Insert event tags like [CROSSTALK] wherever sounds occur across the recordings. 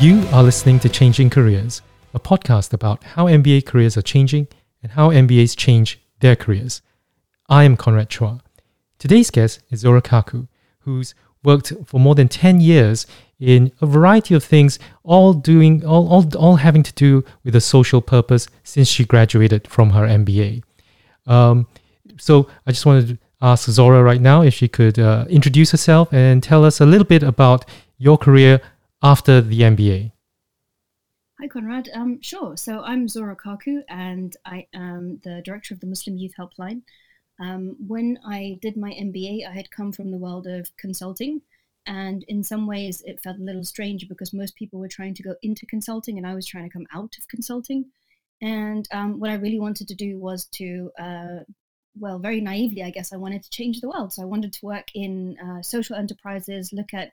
You are listening to Changing Careers, a podcast about how MBA careers are changing and how MBAs change their careers. I am Conrad Chua. Today's guest is Zohra Khaku, who's worked for more than 10 years in a variety of things, all doing all, all, all having to do with a social purpose since she graduated from her MBA. Um, so I just wanted to ask Zohra right now if she could uh, introduce herself and tell us a little bit about your career after the MBA? Hi, Conrad. Um, sure. So I'm Zohra Khaku, and I am the director of the Muslim Youth Helpline. Um, when I did my MBA, I had come from the world of consulting, and in some ways, it felt a little strange because most people were trying to go into consulting, and I was trying to come out of consulting. And um, what I really wanted to do was to, uh, well, very naively, I guess, I wanted to change the world. So I wanted to work in uh, social enterprises, look at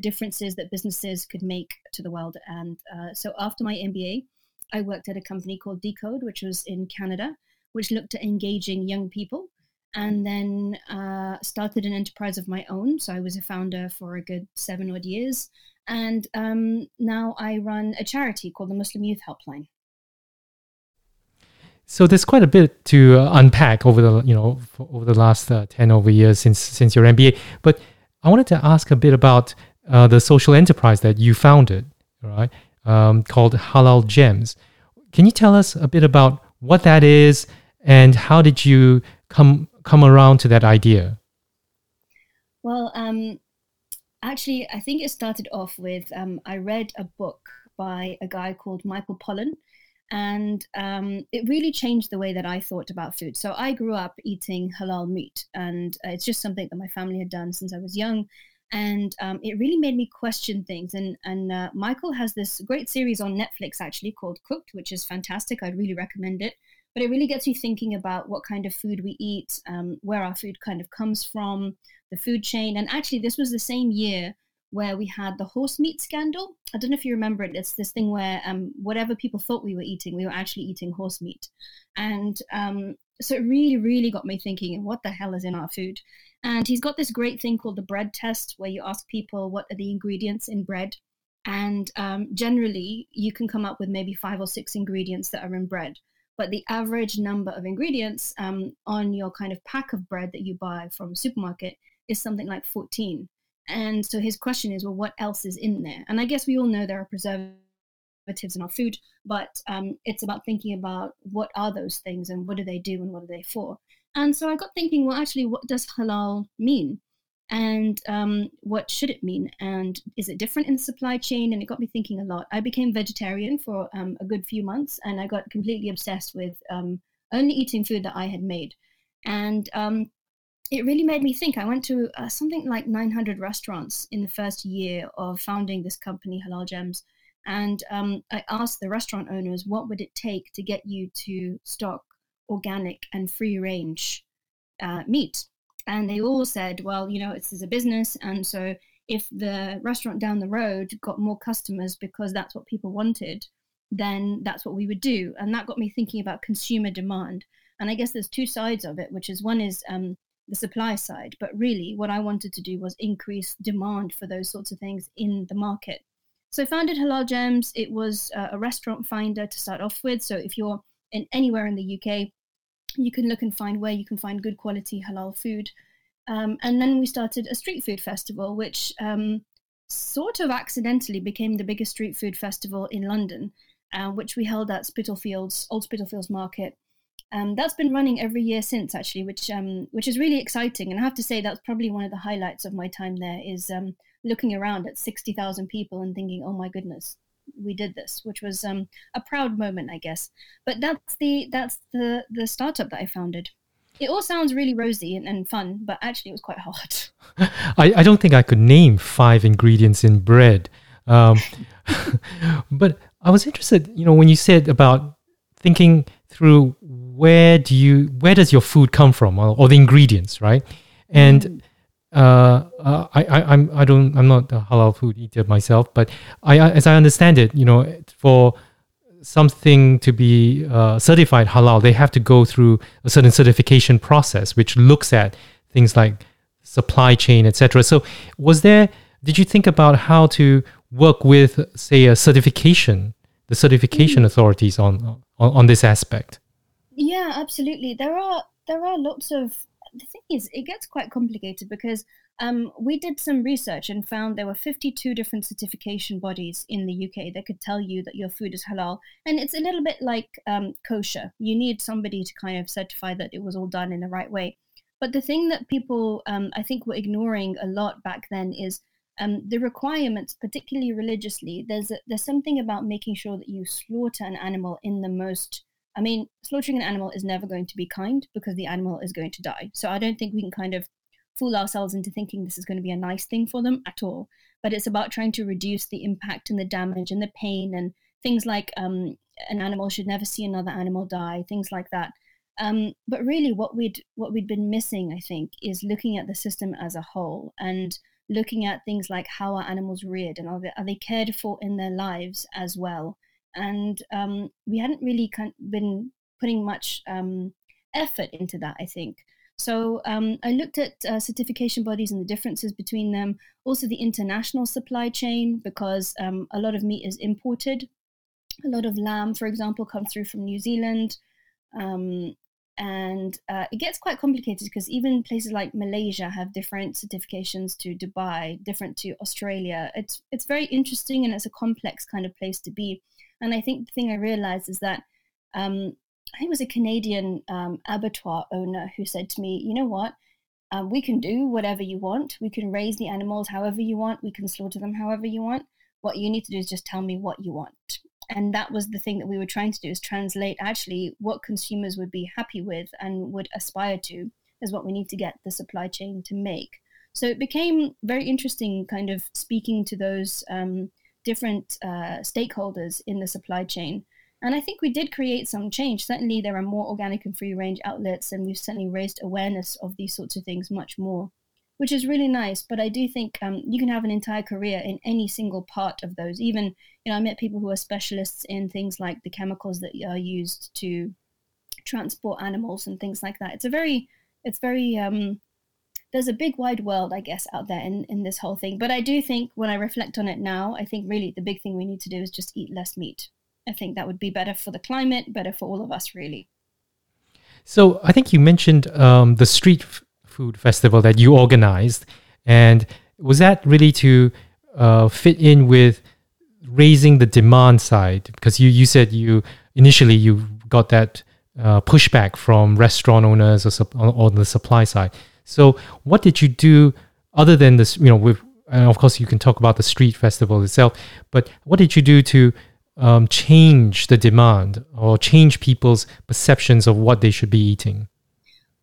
differences that businesses could make to the world. And uh, so after my MBA, I worked at a company called Decode, which was in Canada, which looked at engaging young people. And then uh, started an enterprise of my own. So I was a founder for a good seven odd years. And um, now I run a charity called the Muslim Youth Helpline. So there's quite a bit to uh, unpack over the you know over the last uh, ten over years since since your MBA. But I wanted to ask a bit about uh, the social enterprise that you founded, right? Um, called Halal Gems. Can you tell us a bit about what that is and how did you come come around to that idea? Well, um, actually, I think it started off with um, I read a book by a guy called Michael Pollan, and um, it really changed the way that I thought about food. So I grew up eating halal meat, and uh, it's just something that my family had done since I was young and um, it really made me question things. And and uh, Michael has this great series on Netflix actually called Cooked, which is fantastic. I'd really recommend it. But it really gets you thinking about what kind of food we eat, um, where our food kind of comes from, the food chain. And actually, this was the same year where we had the horse meat scandal. I don't know if you remember it. It's this thing where um, whatever people thought we were eating, we were actually eating horse meat. And um, so it really, really got me thinking, what the hell is in our food? And he's got this great thing called the bread test, where you ask people what are the ingredients in bread. And um, generally, you can come up with maybe five or six ingredients that are in bread. But the average number of ingredients um, on your kind of pack of bread that you buy from a supermarket is something like 14. And so his question is, well, what else is in there? And I guess we all know there are preservatives in our food, but um, it's about thinking about what are those things and what do they do and what are they for. And so I got thinking, well, actually, what does halal mean? And um, what should it mean? And is it different in the supply chain? And it got me thinking a lot. I became vegetarian for um, a good few months and I got completely obsessed with um, only eating food that I had made. And um, it really made me think. I went to uh, something like 900 restaurants in the first year of founding this company, Halal Gems. And um, I asked the restaurant owners, what would it take to get you to stock organic and free range uh, meat. And they all said, well, you know, it's, it's a business. And so if the restaurant down the road got more customers because that's what people wanted, then that's what we would do. And that got me thinking about consumer demand. And I guess there's two sides of it, which is one is um, the supply side, but really what I wanted to do was increase demand for those sorts of things in the market. So I founded Halal Gems. It was uh, a restaurant finder to start off with. So if you're in anywhere in the UK, you can look and find where you can find good quality halal food. Um, and then we started a street food festival, which um, sort of accidentally became the biggest street food festival in London, uh, which we held at Spitalfields, Old Spitalfields Market. Um, that's been running every year since, actually, which um, which is really exciting. And I have to say that's probably one of the highlights of my time there is um, looking around at sixty thousand people and thinking, "Oh my goodness, we did this, which was um, a proud moment, I guess. But that's the that's the the startup that I founded. It all sounds really rosy and, and fun, but actually it was quite [LAUGHS] hard. [LAUGHS] I, I don't think I could name five ingredients in bread. Um, [LAUGHS] but I was interested, you know, when you said about thinking through where do you where does your food come from or, or the ingredients, right? And mm uh, uh, I, I, I'm, I don't, I'm not a halal food eater myself, but I, as I understand it, you know, for something to be uh, certified halal, they have to go through a certain certification process, which looks at things like supply chain, etc. So, was there? Did you think about how to work with, say, a certification, the certification mm. authorities on, on on this aspect? Yeah, absolutely. There are there are lots of the thing is, it gets quite complicated because um, we did some research and found there were 52 different certification bodies in the UK that could tell you that your food is halal. And it's a little bit like um, kosher. You need somebody to kind of certify that it was all done in the right way. But the thing that people, um, I think, were ignoring a lot back then is um, the requirements, particularly religiously. There's a, there's something about making sure that you slaughter an animal in the most I mean, slaughtering an animal is never going to be kind because the animal is going to die. So I don't think we can kind of fool ourselves into thinking this is going to be a nice thing for them at all. But it's about trying to reduce the impact and the damage and the pain and things like um, an animal should never see another animal die, things like that. Um, but really, what we'd what we'd been missing, I think, is looking at the system as a whole and looking at things like how are animals reared and are they, are they cared for in their lives as well and um, we hadn't really been putting much um, effort into that. I think. So um, I looked at uh, certification bodies and the differences between them. Also, the international supply chain because um, a lot of meat is imported. A lot of lamb, for example, comes through from New Zealand. Um, and uh, it gets quite complicated because even places like Malaysia have different certifications to Dubai, different to Australia. It's it's very interesting and it's a complex kind of place to be. And I think the thing I realized is that um, I think it was a Canadian um, abattoir owner who said to me, you know what? Um, we can do whatever you want. We can raise the animals however you want. We can slaughter them however you want. What you need to do is just tell me what you want. And that was the thing that we were trying to do is translate actually what consumers would be happy with and would aspire to is what we need to get the supply chain to make. So it became very interesting kind of speaking to those um, different uh, stakeholders in the supply chain. And I think we did create some change. Certainly, there are more organic and free range outlets, and we've certainly raised awareness of these sorts of things much more, which is really nice. But I do think um, you can have an entire career in any single part of those. Even, you know, I met people who are specialists in things like the chemicals that are used to transport animals and things like that. It's a very, it's very um, there's a big wide world, I guess, out there in, in this whole thing. But I do think when I reflect on it now, I think really the big thing we need to do is just eat less meat. I think that would be better for the climate, better for all of us, really. So I think you mentioned um, the street f- food festival that you organized, and was that really to uh, fit in with raising the demand side? Because you you said you initially you got that uh, pushback from restaurant owners or, or on the supply side. So, what did you do other than this? You know, with and of course you can talk about the street festival itself, but what did you do to um, change the demand or change people's perceptions of what they should be eating?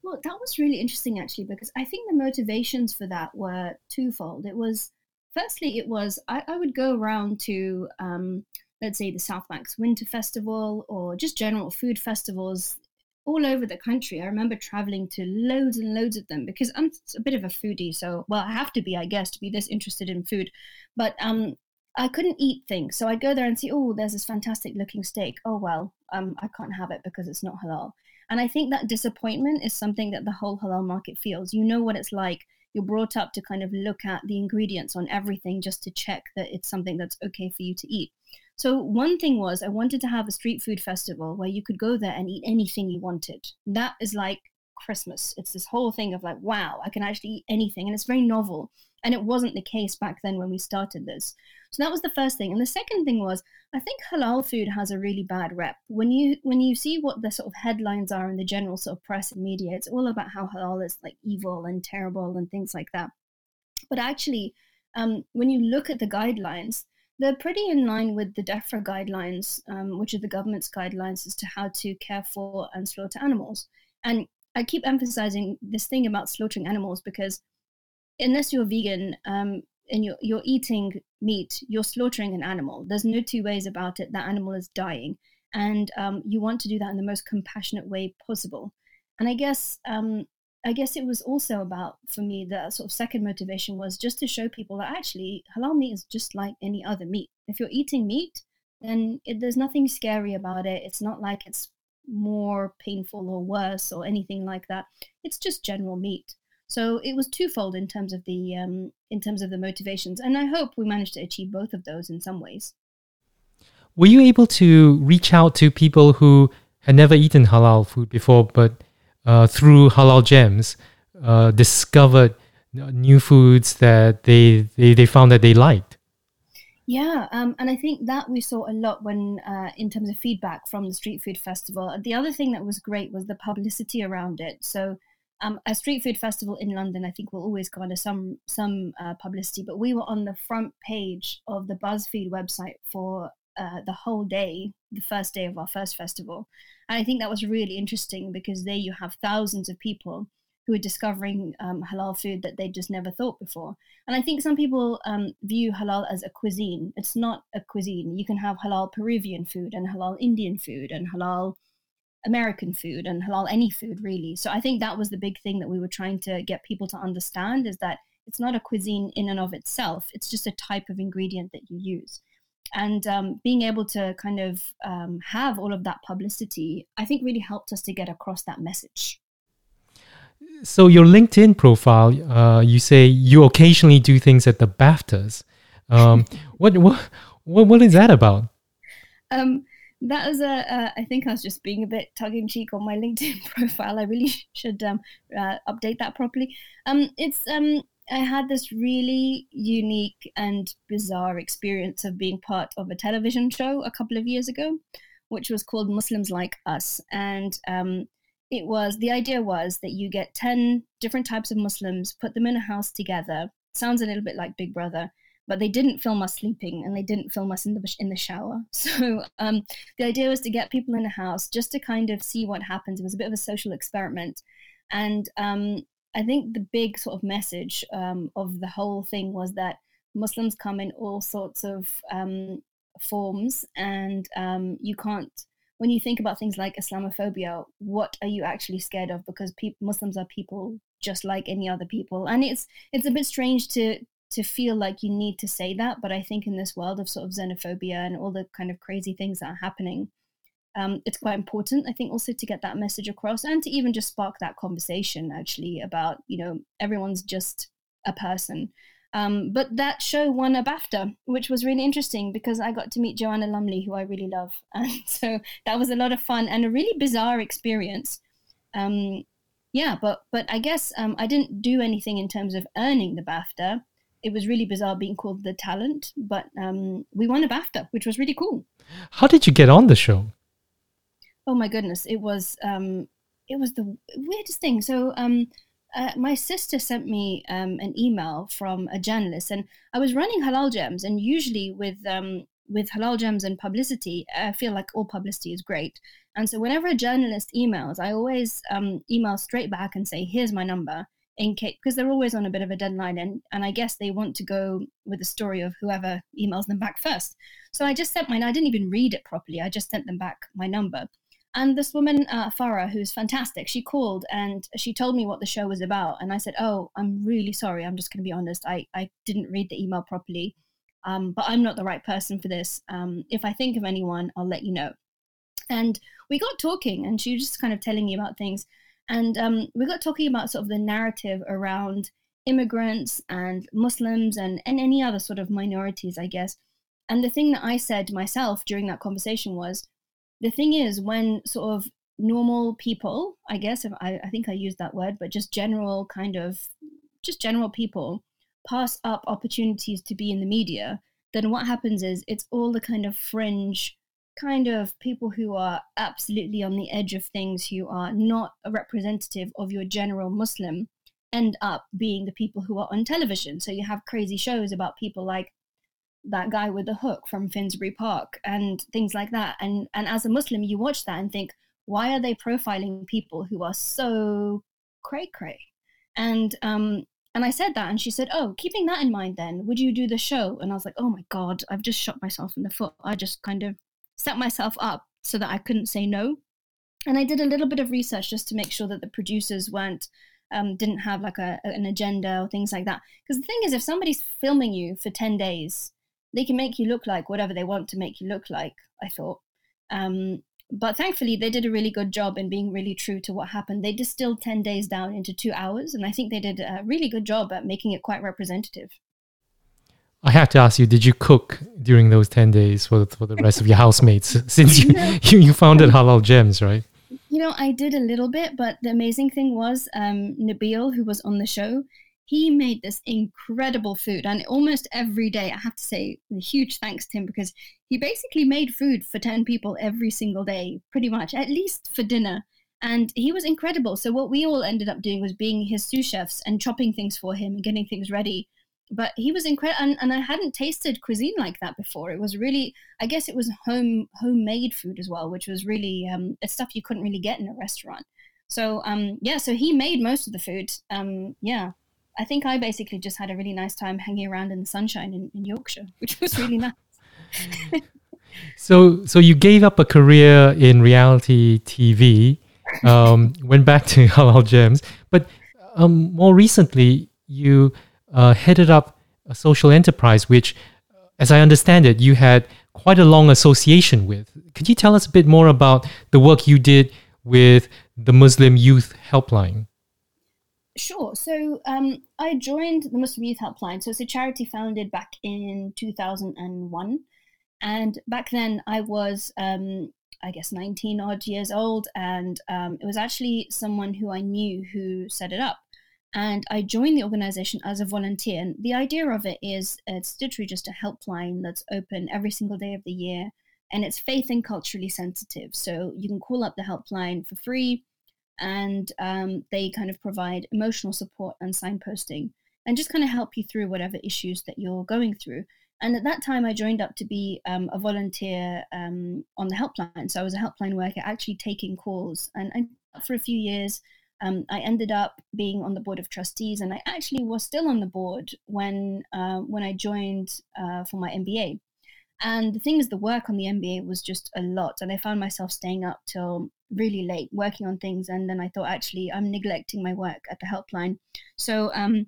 Well, that was really interesting actually because I think the motivations for that were twofold. It was firstly, it was I, I would go around to um, let's say the South Banks Winter Festival or just general food festivals all over the country. I remember traveling to loads and loads of them because I'm a bit of a foodie. So, well, I have to be, I guess, to be this interested in food. But um, I couldn't eat things. So I'd go there and see, oh, there's this fantastic looking steak. Oh, well, um, I can't have it because it's not halal. And I think that disappointment is something that the whole halal market feels. You know what it's like. You're brought up to kind of look at the ingredients on everything just to check that it's something that's okay for you to eat. So one thing was I wanted to have a street food festival where you could go there and eat anything you wanted. That is like Christmas. It's this whole thing of like, wow, I can actually eat anything, and it's very novel. And it wasn't the case back then when we started this. So that was the first thing. And the second thing was I think halal food has a really bad rep. When you when you see what the sort of headlines are in the general sort of press and media, it's all about how halal is like evil and terrible and things like that. But actually, um, when you look at the guidelines, they're pretty in line with the DEFRA guidelines, um, which are the government's guidelines as to how to care for and slaughter animals. And I keep emphasizing this thing about slaughtering animals because unless you're vegan um, and you're, you're eating meat, you're slaughtering an animal. There's no two ways about it. That animal is dying. And um, you want to do that in the most compassionate way possible. And I guess um, I guess it was also about, for me, the sort of second motivation was just to show people that actually halal meat is just like any other meat. If you're eating meat, then it, there's nothing scary about it. It's not like it's more painful or worse or anything like that. It's just general meat. So it was twofold in terms of the um, in terms of the motivations, and I hope we managed to achieve both of those in some ways. Were you able to reach out to people who had never eaten halal food before, but uh, through halal gems, uh, discovered new foods that they, they they found that they liked? Yeah, um, and I think that we saw a lot when, uh, in terms of feedback from the street food festival. The other thing that was great was the publicity around it. So, um, a street food festival in London, I think, will always garner some some uh, publicity. But we were on the front page of the BuzzFeed website for uh, the whole day, the first day of our first festival, and I think that was really interesting because there you have thousands of people who are discovering um, halal food that they just never thought before. And I think some people um, view halal as a cuisine. It's not a cuisine. You can have halal Peruvian food and halal Indian food and halal American food and halal any food really. So I think that was the big thing that we were trying to get people to understand is that it's not a cuisine in and of itself. It's just a type of ingredient that you use. And um, being able to kind of um, have all of that publicity, I think really helped us to get across that message so your LinkedIn profile, uh, you say you occasionally do things at the BAFTAs. Um, [LAUGHS] what, what what what is that about? Um, that was a. Uh, I think I was just being a bit tongue in cheek on my [LAUGHS] LinkedIn profile. I really [LAUGHS] should um, uh, update that properly. Um, it's um, I had this really unique and bizarre experience of being part of a television show a couple of years ago, which was called Muslims Like Us, and um, it was the idea was that you get 10 different types of Muslims, put them in a house together. Sounds a little bit like Big Brother, but they didn't film us sleeping and they didn't film us in the in the shower. [LAUGHS] So um, the idea was to get people in a house just to kind of see what happens. It was a bit of a social experiment, and um, I think the big sort of message um, of the whole thing was that Muslims come in all sorts of um, forms, and um, you can't when you think about things like Islamophobia, what are you actually scared of? Because pe- Muslims are people just like any other people, and it's it's a bit strange to to feel like you need to say that. But I think in this world of sort of xenophobia and all the kind of crazy things that are happening, um, it's quite important. I think also to get that message across and to even just spark that conversation actually about you know everyone's just a person um, but that show won a BAFTA, which was really interesting because I got to meet Joanna Lumley, who I really love. [LAUGHS] And so that was a lot of fun and a really bizarre experience. Um, yeah, but but I guess um, I didn't do anything in terms of earning the BAFTA. It was really bizarre being called the talent, but um, we won a BAFTA, which was really cool. How did you get on the show? Oh my goodness, it was um, it was the weirdest thing. So um, uh, my sister sent me um, an email from a journalist, and I was running Halal Gems, and usually with um, with Halal Gems and publicity, I feel like all publicity is great. And so whenever a journalist emails, I always um, email straight back and say, "Here's my number." In case, because they're always on a bit of a deadline, and and I guess they want to go with the story of whoever emails them back first. So I just sent mine. I didn't even read it properly. I just sent them back my number. And this woman, uh, Farah, who's fantastic, she called and she told me what the show was about. And I said, Oh, I'm really sorry. I'm just going to be honest. I, I didn't read the email properly, um, but I'm not the right person for this. Um, if I think of anyone, I'll let you know. And we got talking, and she was just kind of telling me about things. And um, we got talking about sort of the narrative around immigrants and Muslims and, and any other sort of minorities, I guess. And the thing that I said myself during that conversation was, the thing is, when sort of normal people, I guess, I, I think I used that word, but just general kind of, just general people pass up opportunities to be in the media, then what happens is it's all the kind of fringe kind of people who are absolutely on the edge of things, who are not a representative of your general Muslim, end up being the people who are on television. So you have crazy shows about people like that guy with the hook from Finsbury Park and things like that. And and as a Muslim, you watch that and think, why are they profiling people who are so cray cray? And um and I said that, and she said, "Oh, keeping that in mind, then would you do the show?" And I was like, "Oh my god, I've just shot myself in the foot. I just kind of set myself up so that I couldn't say no." And I did a little bit of research just to make sure that the producers weren't um, didn't have like a, an agenda or things like that. Because the thing is, if somebody's filming you for ten days they can make you look like whatever they want to make you look like. I thought, um, but thankfully, they did a really good job in being really true to what happened. They distilled 10 days down into two hours, and I think they did a really good job at making it quite representative. I have to ask you, did you cook during those 10 days for, for the rest of your housemates [LAUGHS] [LAUGHS] since you, [LAUGHS] you, you founded Halal Gems, right? You know, I did a little bit, but the amazing thing was um, Nabil, who was on the show, he made this incredible food and almost every day i have to say huge thanks to him because he basically made food for 10 people every single day pretty much at least for dinner. And he was incredible. So what we all ended up doing was being his sous chefs and chopping things for him and getting things ready. But he was incredible and, and i hadn't tasted cuisine like that before. It was really i guess it was home homemade food as well which was really um, stuff you couldn't really get in a restaurant. So um, yeah so he made most of the food. Um, yeah I think I basically just had a really nice time hanging around in the sunshine in, in Yorkshire, [LAUGHS] which was really nice. [LAUGHS] so, so you gave up a career in reality TV, um, [LAUGHS] went back to Halal Gems, but um, more recently you uh, headed up a social enterprise, which, as I understand it, you had quite a long association with. Could you tell us a bit more about the work you did with the Muslim Youth Helpline? Sure. So um, I joined the Muslim Youth Helpline. So it's a charity founded back in 2001. And back then I was, um, I guess, 19 odd years old. And um, it was actually someone who I knew who set it up. And I joined the organization as a volunteer. And the idea of it is it's literally just a helpline that's open every single day of the year. And it's faith and culturally sensitive. So you can call up the helpline for free and um, they kind of provide emotional support and signposting and just kind of help you through whatever issues that you're going through. And at that time, I joined up to be um, a volunteer um, on the helpline. So I was a helpline worker, actually taking calls. And I, for a few years, um, I ended up being on the board of trustees, and I actually was still on the board when uh, when I joined uh, for my MBA. And the thing is, the work on the MBA was just a lot, and I found myself staying up till really late working on things. And then I thought, actually, I'm neglecting my work at the helpline. So um,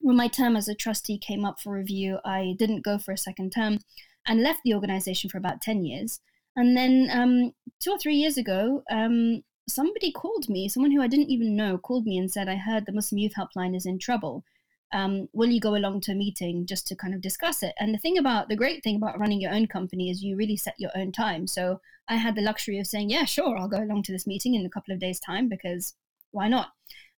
when my term as a trustee came up for review, I didn't go for a second term and left the organization for about 10 years. And then um, two or three years ago, um, somebody called me, someone who I didn't even know called me and said, I heard the Muslim Youth Helpline is in trouble um, will you go along to a meeting just to kind of discuss it? And the thing about the great thing about running your own company is you really set your own time. So I had the luxury of saying, yeah, sure, I'll go along to this meeting in a couple of days' time because why not?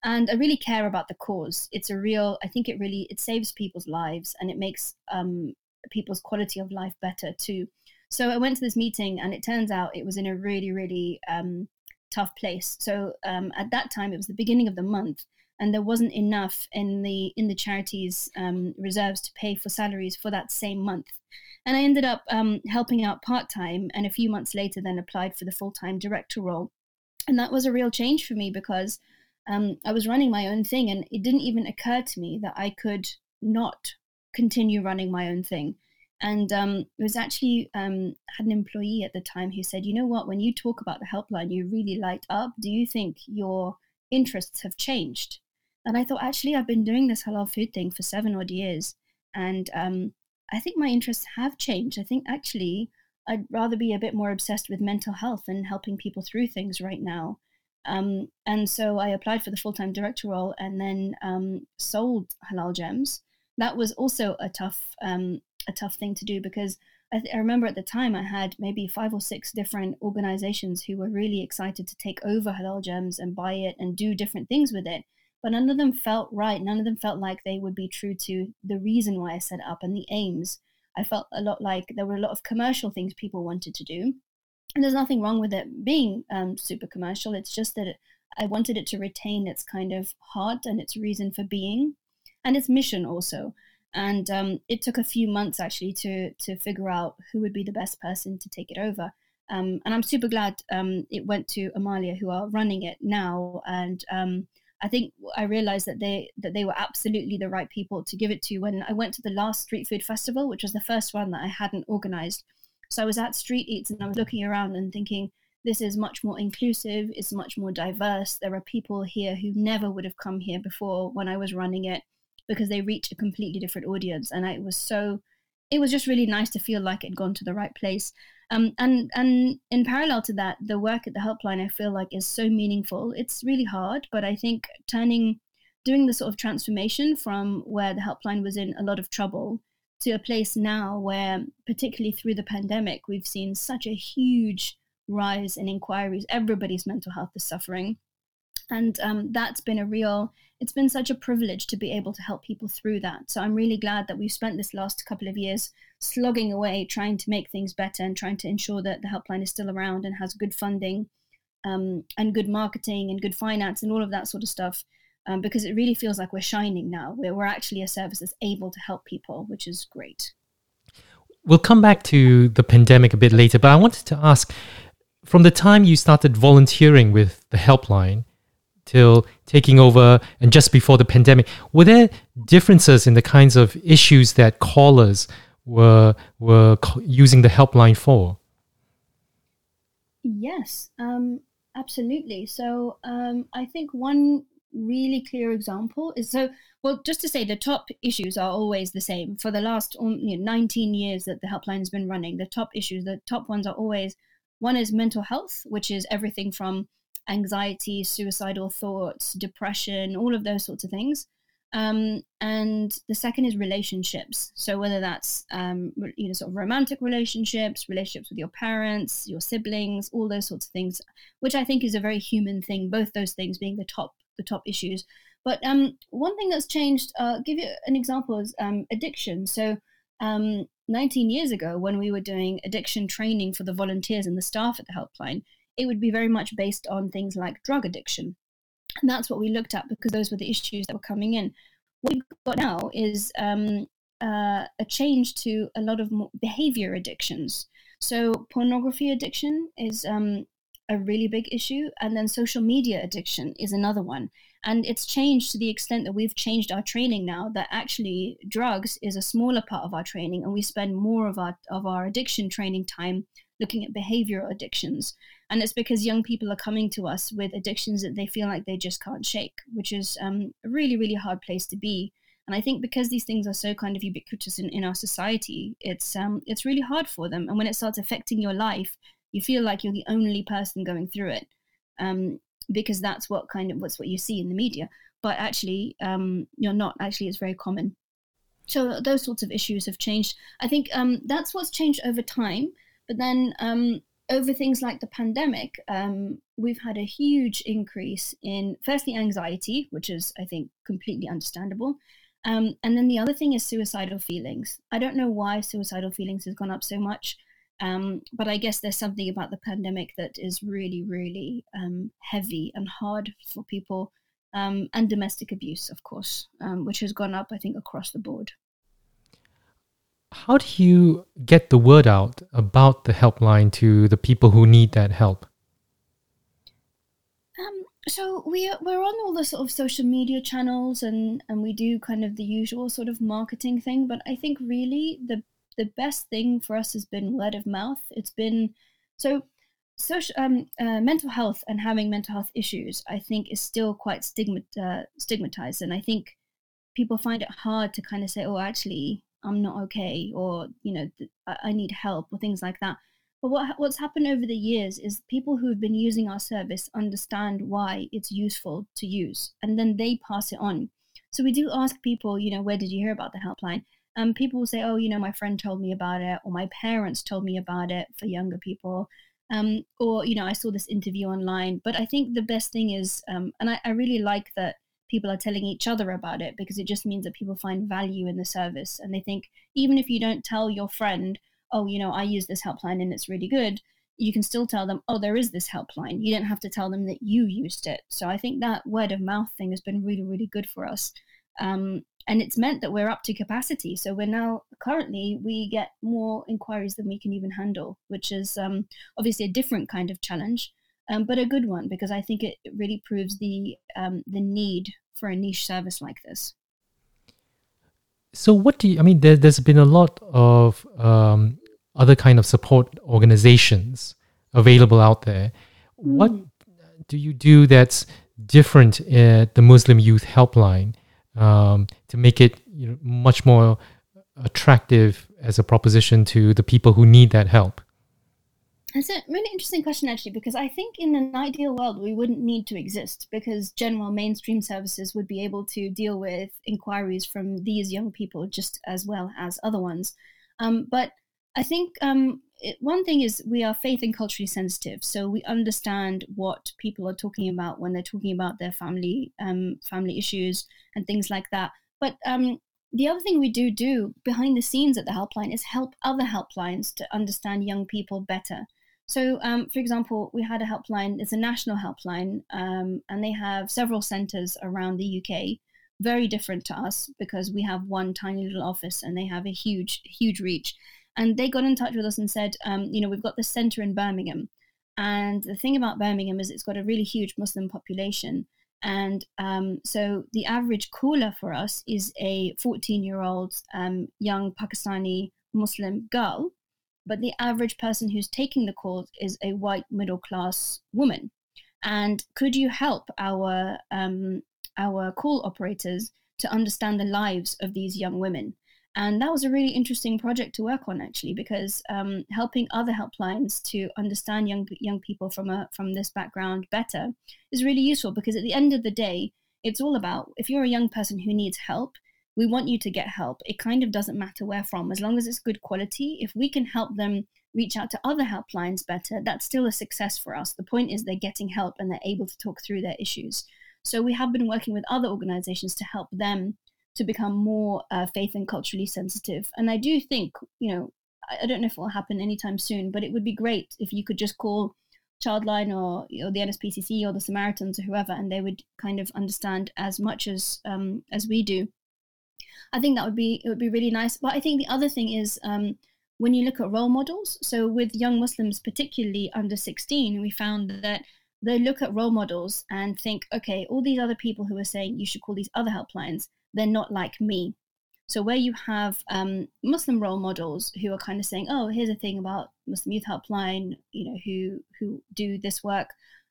And I really care about the cause. It's a real, I think it really, it saves people's lives and it makes um, people's quality of life better too. So I went to this meeting and it turns out it was in a really, really um, tough place. So um, at that time, it was the beginning of the month and there wasn't enough in the in the charities um, reserves to pay for salaries for that same month. And i ended up um, helping out part-time and a few months later then applied for the full-time director role. And that was a real change for me because um, i was running my own thing and it didn't even occur to me that i could not continue running my own thing. And um, it was actually um, had an employee at the time who said you know what? When you talk about the helpline you really light up. Do you think your interests have changed and I thought, actually, I've been doing this halal food thing for seven odd years. And um, I think my interests have changed. I think actually I'd rather be a bit more obsessed with mental health and helping people through things right now. Um, and so I applied for the full time director role and then um, sold Halal Gems. That was also a tough, um, a tough thing to do because I, th- I, remember at the time I had maybe five or six different organizations who were really excited to take over Halal Gems and buy it and do different things with it but none of them felt right. None of them felt like they would be true to the reason why I set up and the aims. I felt a lot like there were a lot of commercial things people wanted to do. And there's nothing wrong with it being um, super commercial. It's just that it, I wanted it to retain its kind of heart and its reason for being and its mission also. And um, it took a few months actually to, to figure out who would be the best person to take it over. Um, and I'm super glad um, it went to Amalia, who are running it now. And um, I think I realized that they that they were absolutely the right people to give it to when I went to the last street food festival, which was the first one that I hadn't organized. So I was at Street Eats and I was looking around and thinking, this is much more inclusive, it's much more diverse. There are people here who never would have come here before when I was running it because they reach a completely different audience. And I was so it was just really nice to feel like it had gone to the right place. Um, and and in parallel to that, the work at the helpline I feel like is so meaningful. It's really hard, but I think turning, doing the sort of transformation from where the helpline was in a lot of trouble to a place now where, particularly through the pandemic, we've seen such a huge rise in inquiries. Everybody's mental health is suffering, and um, that's been a real it's been such a privilege to be able to help people through that. So i'm really glad that we've spent this last couple of years slogging away trying to make things better and trying to ensure that the helpline is still around and has good funding um, and good marketing and good finance and all of that sort of stuff um, because it really feels like we're shining now. We're, we're actually a service that's able to help people which is great. We'll come back to the pandemic a bit later but i wanted to ask from the time you started volunteering with the helpline till taking over and just before the pandemic, were there differences in the kinds of issues that callers were were using the helpline for? Yes, um, absolutely. So um, I think one really clear example is so well just to say the top issues are always the same for the last um, you know, 19 years that the helpline has been running the top issues the top ones are always one is mental health which is everything from anxiety, suicidal thoughts, depression, all of those sorts of things. Um, and the second is relationships. So whether that's um, you know sort of romantic relationships, relationships with your parents, your siblings, all those sorts of things, which I think is a very human thing. Both those things being the top the top issues. But um, one thing that's changed, uh, give you an example, is um, addiction. So um, 19 years ago, when we were doing addiction training for the volunteers and the staff at the helpline, it would be very much based on things like drug addiction. And that's what we looked at because those were the issues that were coming in. What we've got now is um, uh, a change to a lot of behavior addictions. So, pornography addiction is um, a really big issue, and then social media addiction is another one. And it's changed to the extent that we've changed our training now that actually drugs is a smaller part of our training, and we spend more of our of our addiction training time looking at behavioral addictions. And it's because young people are coming to us with addictions that they feel like they just can't shake, which is um, a really, really hard place to be. And I think because these things are so kind of ubiquitous in, in our society, it's um, it's really hard for them. And when it starts affecting your life, you feel like you're the only person going through it, um, because that's what kind of what's what you see in the media. But actually, um, you're not. Actually, it's very common. So those sorts of issues have changed. I think um, that's what's changed over time. But then um, over things like the pandemic, um, we've had a huge increase in firstly anxiety, which is, I think, completely understandable. Um, and then the other thing is suicidal feelings. I don't know why suicidal feelings has gone up so much, um, but I guess there's something about the pandemic that is really, really um, heavy and hard for people. Um, and domestic abuse, of course, um, which has gone up, I think, across the board how do you get the word out about the helpline to the people who need that help? Um, so we are, we're on all the sort of social media channels and and we do kind of the usual sort of marketing thing. But I think really the the best thing for us has been word of mouth. It's been so social um, uh, mental health and having mental health issues. I think is still quite stigmat uh, stigmatized, and I think people find it hard to kind of say, "Oh, actually, I'm not okay or you know I need help or things like that. But what what's happened over the years is people who have been using our service understand why it's useful to use, and then they pass it on. So we do ask people, you know, where did you hear about the helpline? And um, people will say, oh, you know, my friend told me about it, or my parents told me about it for younger people. Um, or you know, I saw this interview online. But I think the best thing is, um, and I, I really like that people are telling each other about it because it just means that people find value in the service. And they think even if you don't tell your friend oh you know i use this helpline and it's really good you can still tell them oh there is this helpline. You don't have to tell them that you used it. So i think that word of mouth thing has been really really good for us. Um, and it's meant that we're up to capacity. So we're now currently we get more inquiries than we can even handle which is um, obviously a different kind of challenge um, but a good one because I think it really proves the um, the need for a niche service like this. So, what do you? I mean, there, has been a lot of um, other kind of support organizations available out there. Mm. What do you do that's different at the Muslim Youth Helpline um, to make it you know, much more attractive as a proposition to the people who need that help? It's a really interesting question, actually, because I think in an ideal world, we wouldn't need to exist because general mainstream services would be able to deal with inquiries from these young people just as well as other ones. Um, but I think um, it, one thing is we are faith and culturally sensitive, so we understand what people are talking about when they're talking about their family um, family issues and things like that. But um, the other thing we do do behind the scenes at the helpline is help other helplines to understand young people better. So, um, for example, we had a helpline, it's a national helpline, um, and they have several centres around the UK, very different to us because we have one tiny little office and they have a huge, huge reach. And they got in touch with us and said, um, you know, we've got this centre in Birmingham. And the thing about Birmingham is it's got a really huge Muslim population. And um, so the average caller for us is a 14 year old um, young Pakistani Muslim girl but the average person who's taking the calls is a white middle class woman. And could you help our um, our call operators to understand the lives of these young women? And that was a really interesting project to work on, actually, because um, helping other helplines to understand young young people from a from this background better is really useful. Because at the end of the day, it's all about if you're a young person who needs help, we want you to get help. It kind of doesn't matter where from, as long as it's good quality. If we can help them reach out to other helplines better, that's still a success for us. The point is they're getting help and they're able to talk through their issues. So we have been working with other organizations to help them to become more uh, faith and culturally sensitive. And I do think, you know, I don't know if it will happen anytime soon, but it would be great if you could just call Childline or, or the NSPCC or the Samaritans or whoever, and they would kind of understand as much as um, as we do I think that would be it would be really nice. But I think the other thing is um, when you look at role models. So with young Muslims, particularly under sixteen, we found that they look at role models and think, okay, all these other people who are saying you should call these other helplines, they're not like me. So where you have um, Muslim role models who are kind of saying, oh, here's a thing about Muslim Youth Helpline, you know, who who do this work.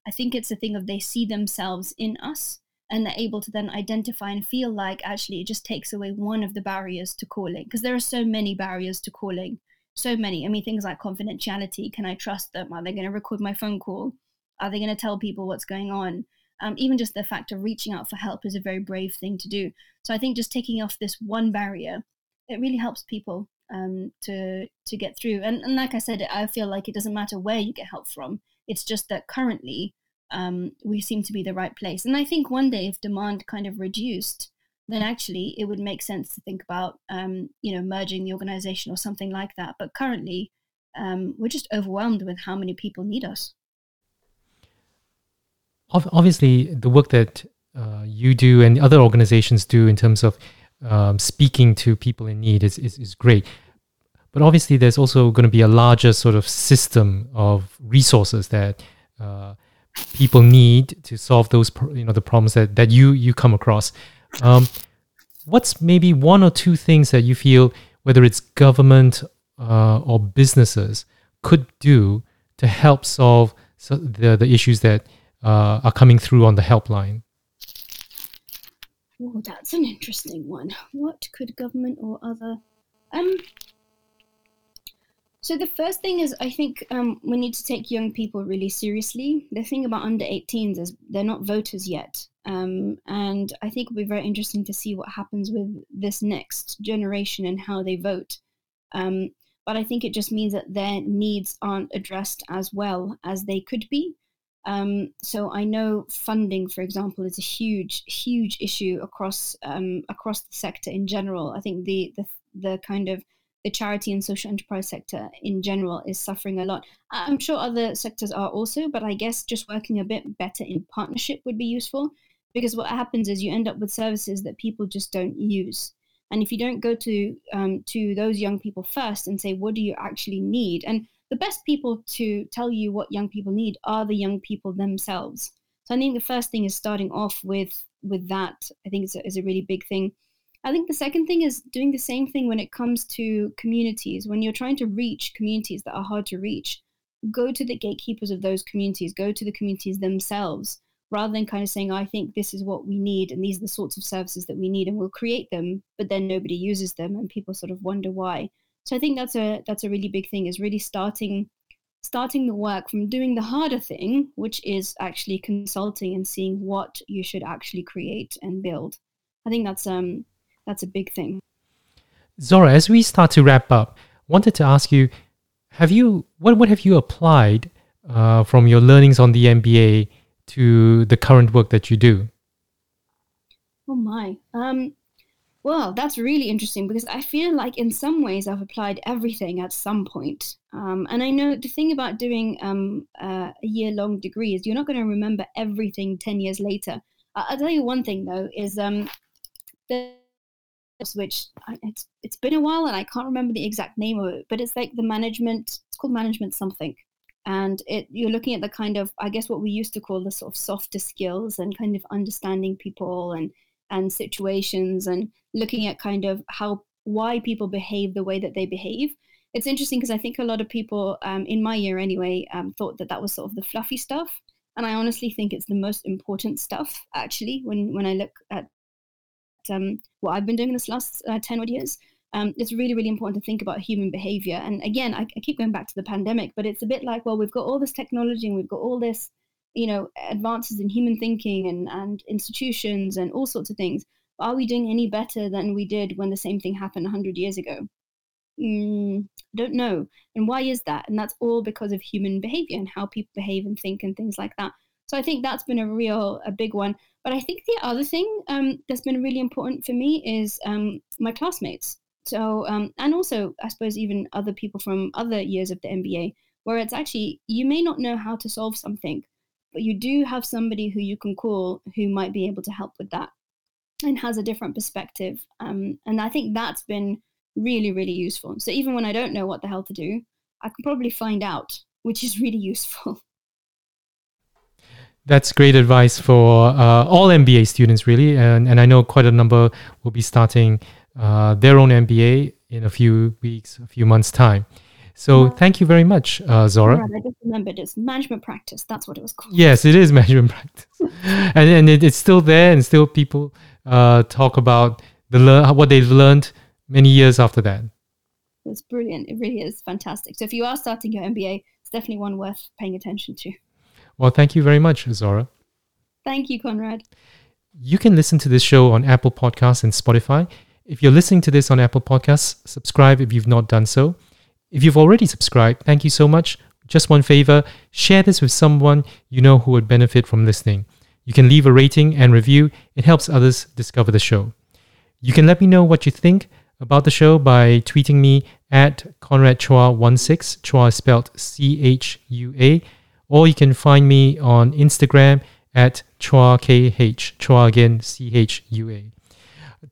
I think it's a thing of they see themselves in us and they're able to then identify and feel like actually it just takes away one of the barriers to calling because there are so many barriers to calling. So many. I mean things like confidentiality. Can i trust them? Are they going to record my phone call? Are they going to tell people what's going on? Um, even just the fact of reaching out for help is a very brave thing to do. So i think just taking off this one barrier it really helps people um, to to get through. And, and like i said i feel like it doesn't matter where you get help from. It's just that currently um, we seem to be the right place. And I think one day, if demand kind of reduced, then actually it would make sense to think about, um, you know, merging the organization or something like that. But currently, um, we're just overwhelmed with how many people need us. Obviously, the work that uh, you do and other organizations do in terms of um, speaking to people in need is, is, is great. But obviously, there's also going to be a larger sort of system of resources that uh, people need to solve those you know the problems that, that you you come across. Um, what's maybe one or two things that you feel whether it's government uh, or businesses could do to help solve the, the issues that uh, are coming through on the helpline? Oh that's an interesting one. What could government or other um so the first thing is, I think um, we need to take young people really seriously. The thing about under 18s is they're not voters yet, um, and I think it'll be very interesting to see what happens with this next generation and how they vote. Um, but I think it just means that their needs aren't addressed as well as they could be. Um, so I know funding, for example, is a huge, huge issue across um, across the sector in general. I think the the the kind of the charity and social enterprise sector in general is suffering a lot. I'm sure other sectors are also, but I guess just working a bit better in partnership would be useful because what happens is you end up with services that people just don't use. And if you don't go to um, to those young people first and say, what do you actually need? And the best people to tell you what young people need are the young people themselves. So I think the first thing is starting off with with that. I think is a, is a really big thing. I think the second thing is doing the same thing when it comes to communities. When you're trying to reach communities that are hard to reach, go to the gatekeepers of those communities, go to the communities themselves, rather than kind of saying, I think this is what we need and these are the sorts of services that we need and we'll create them, but then nobody uses them and people sort of wonder why. So I think that's a that's a really big thing is really starting starting the work from doing the harder thing, which is actually consulting and seeing what you should actually create and build. I think that's um that's a big thing. Zohra, as we start to wrap up, wanted to ask you, have you what what have you applied uh, from your learnings on the MBA to the current work that you do? Oh my. Um, well, that's really interesting because I feel like in some ways I've applied everything at some point. Um, and I know the thing about doing um, uh, a year long degree is you're not going to remember everything 10 years later. I'll tell you one thing though is um, the which it's it's been a while and I can't remember the exact name of it, but it's like the management. It's called management something, and it you're looking at the kind of I guess what we used to call the sort of softer skills and kind of understanding people and and situations and looking at kind of how why people behave the way that they behave. It's interesting because I think a lot of people um, in my year anyway um, thought that that was sort of the fluffy stuff, and I honestly think it's the most important stuff actually when when I look at um, what I've been doing in this last uh, 10 odd years. Um, it's really, really important to think about human behavior. And again, I, I, keep going back to the pandemic, but it's a bit like, well, we've got all this technology and we've got all this you know advances in human thinking and, and institutions and all sorts of things are we doing any better than we did when the same thing happened 100 years ago mm, don't know and why is that and that's all because of human behavior and how people behave and think and things like that so i think that's been a real a big one but i think the other thing um, that's been really important for me is um, my classmates so um, and also i suppose even other people from other years of the mba where it's actually you may not know how to solve something but you do have somebody who you can call who might be able to help with that and has a different perspective. Um, and I think that's been really, really useful. So even when I don't know what the hell to do, I can probably find out, which is really [LAUGHS] useful. That's great advice for uh, all MBA students, really. And, and I know quite a number will be starting uh, their own MBA in a few weeks, a few months' time. So thank you very much, uh, Zohra. I just remembered it's management practice. That's what it was called. Yes, it is [LAUGHS] management practice, [LAUGHS] and and it, it's still there, and still people uh, talk about the learn what they've learned many years after that. It's brilliant. It really is fantastic. So if you are starting your MBA, it's definitely one worth paying attention to. Well, thank you very much, Zohra. Thank you, Conrad. You can listen to this show on Apple Podcasts and Spotify. If you're listening to this on Apple Podcasts, subscribe if you've not done so. If you've already subscribed, thank you so much. Just one favor share this with someone you know who would benefit from listening. You can leave a rating and review, it helps others discover the show. You can let me know what you think about the show by tweeting me at Conrad Chua16, Chua is spelled C H U A, or you can find me on Instagram at Chua KH, Chua again, C H U A.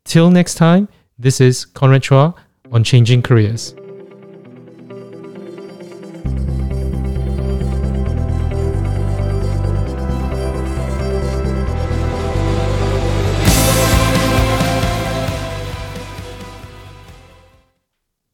Till next time, this is Conrad Chua on Changing Careers.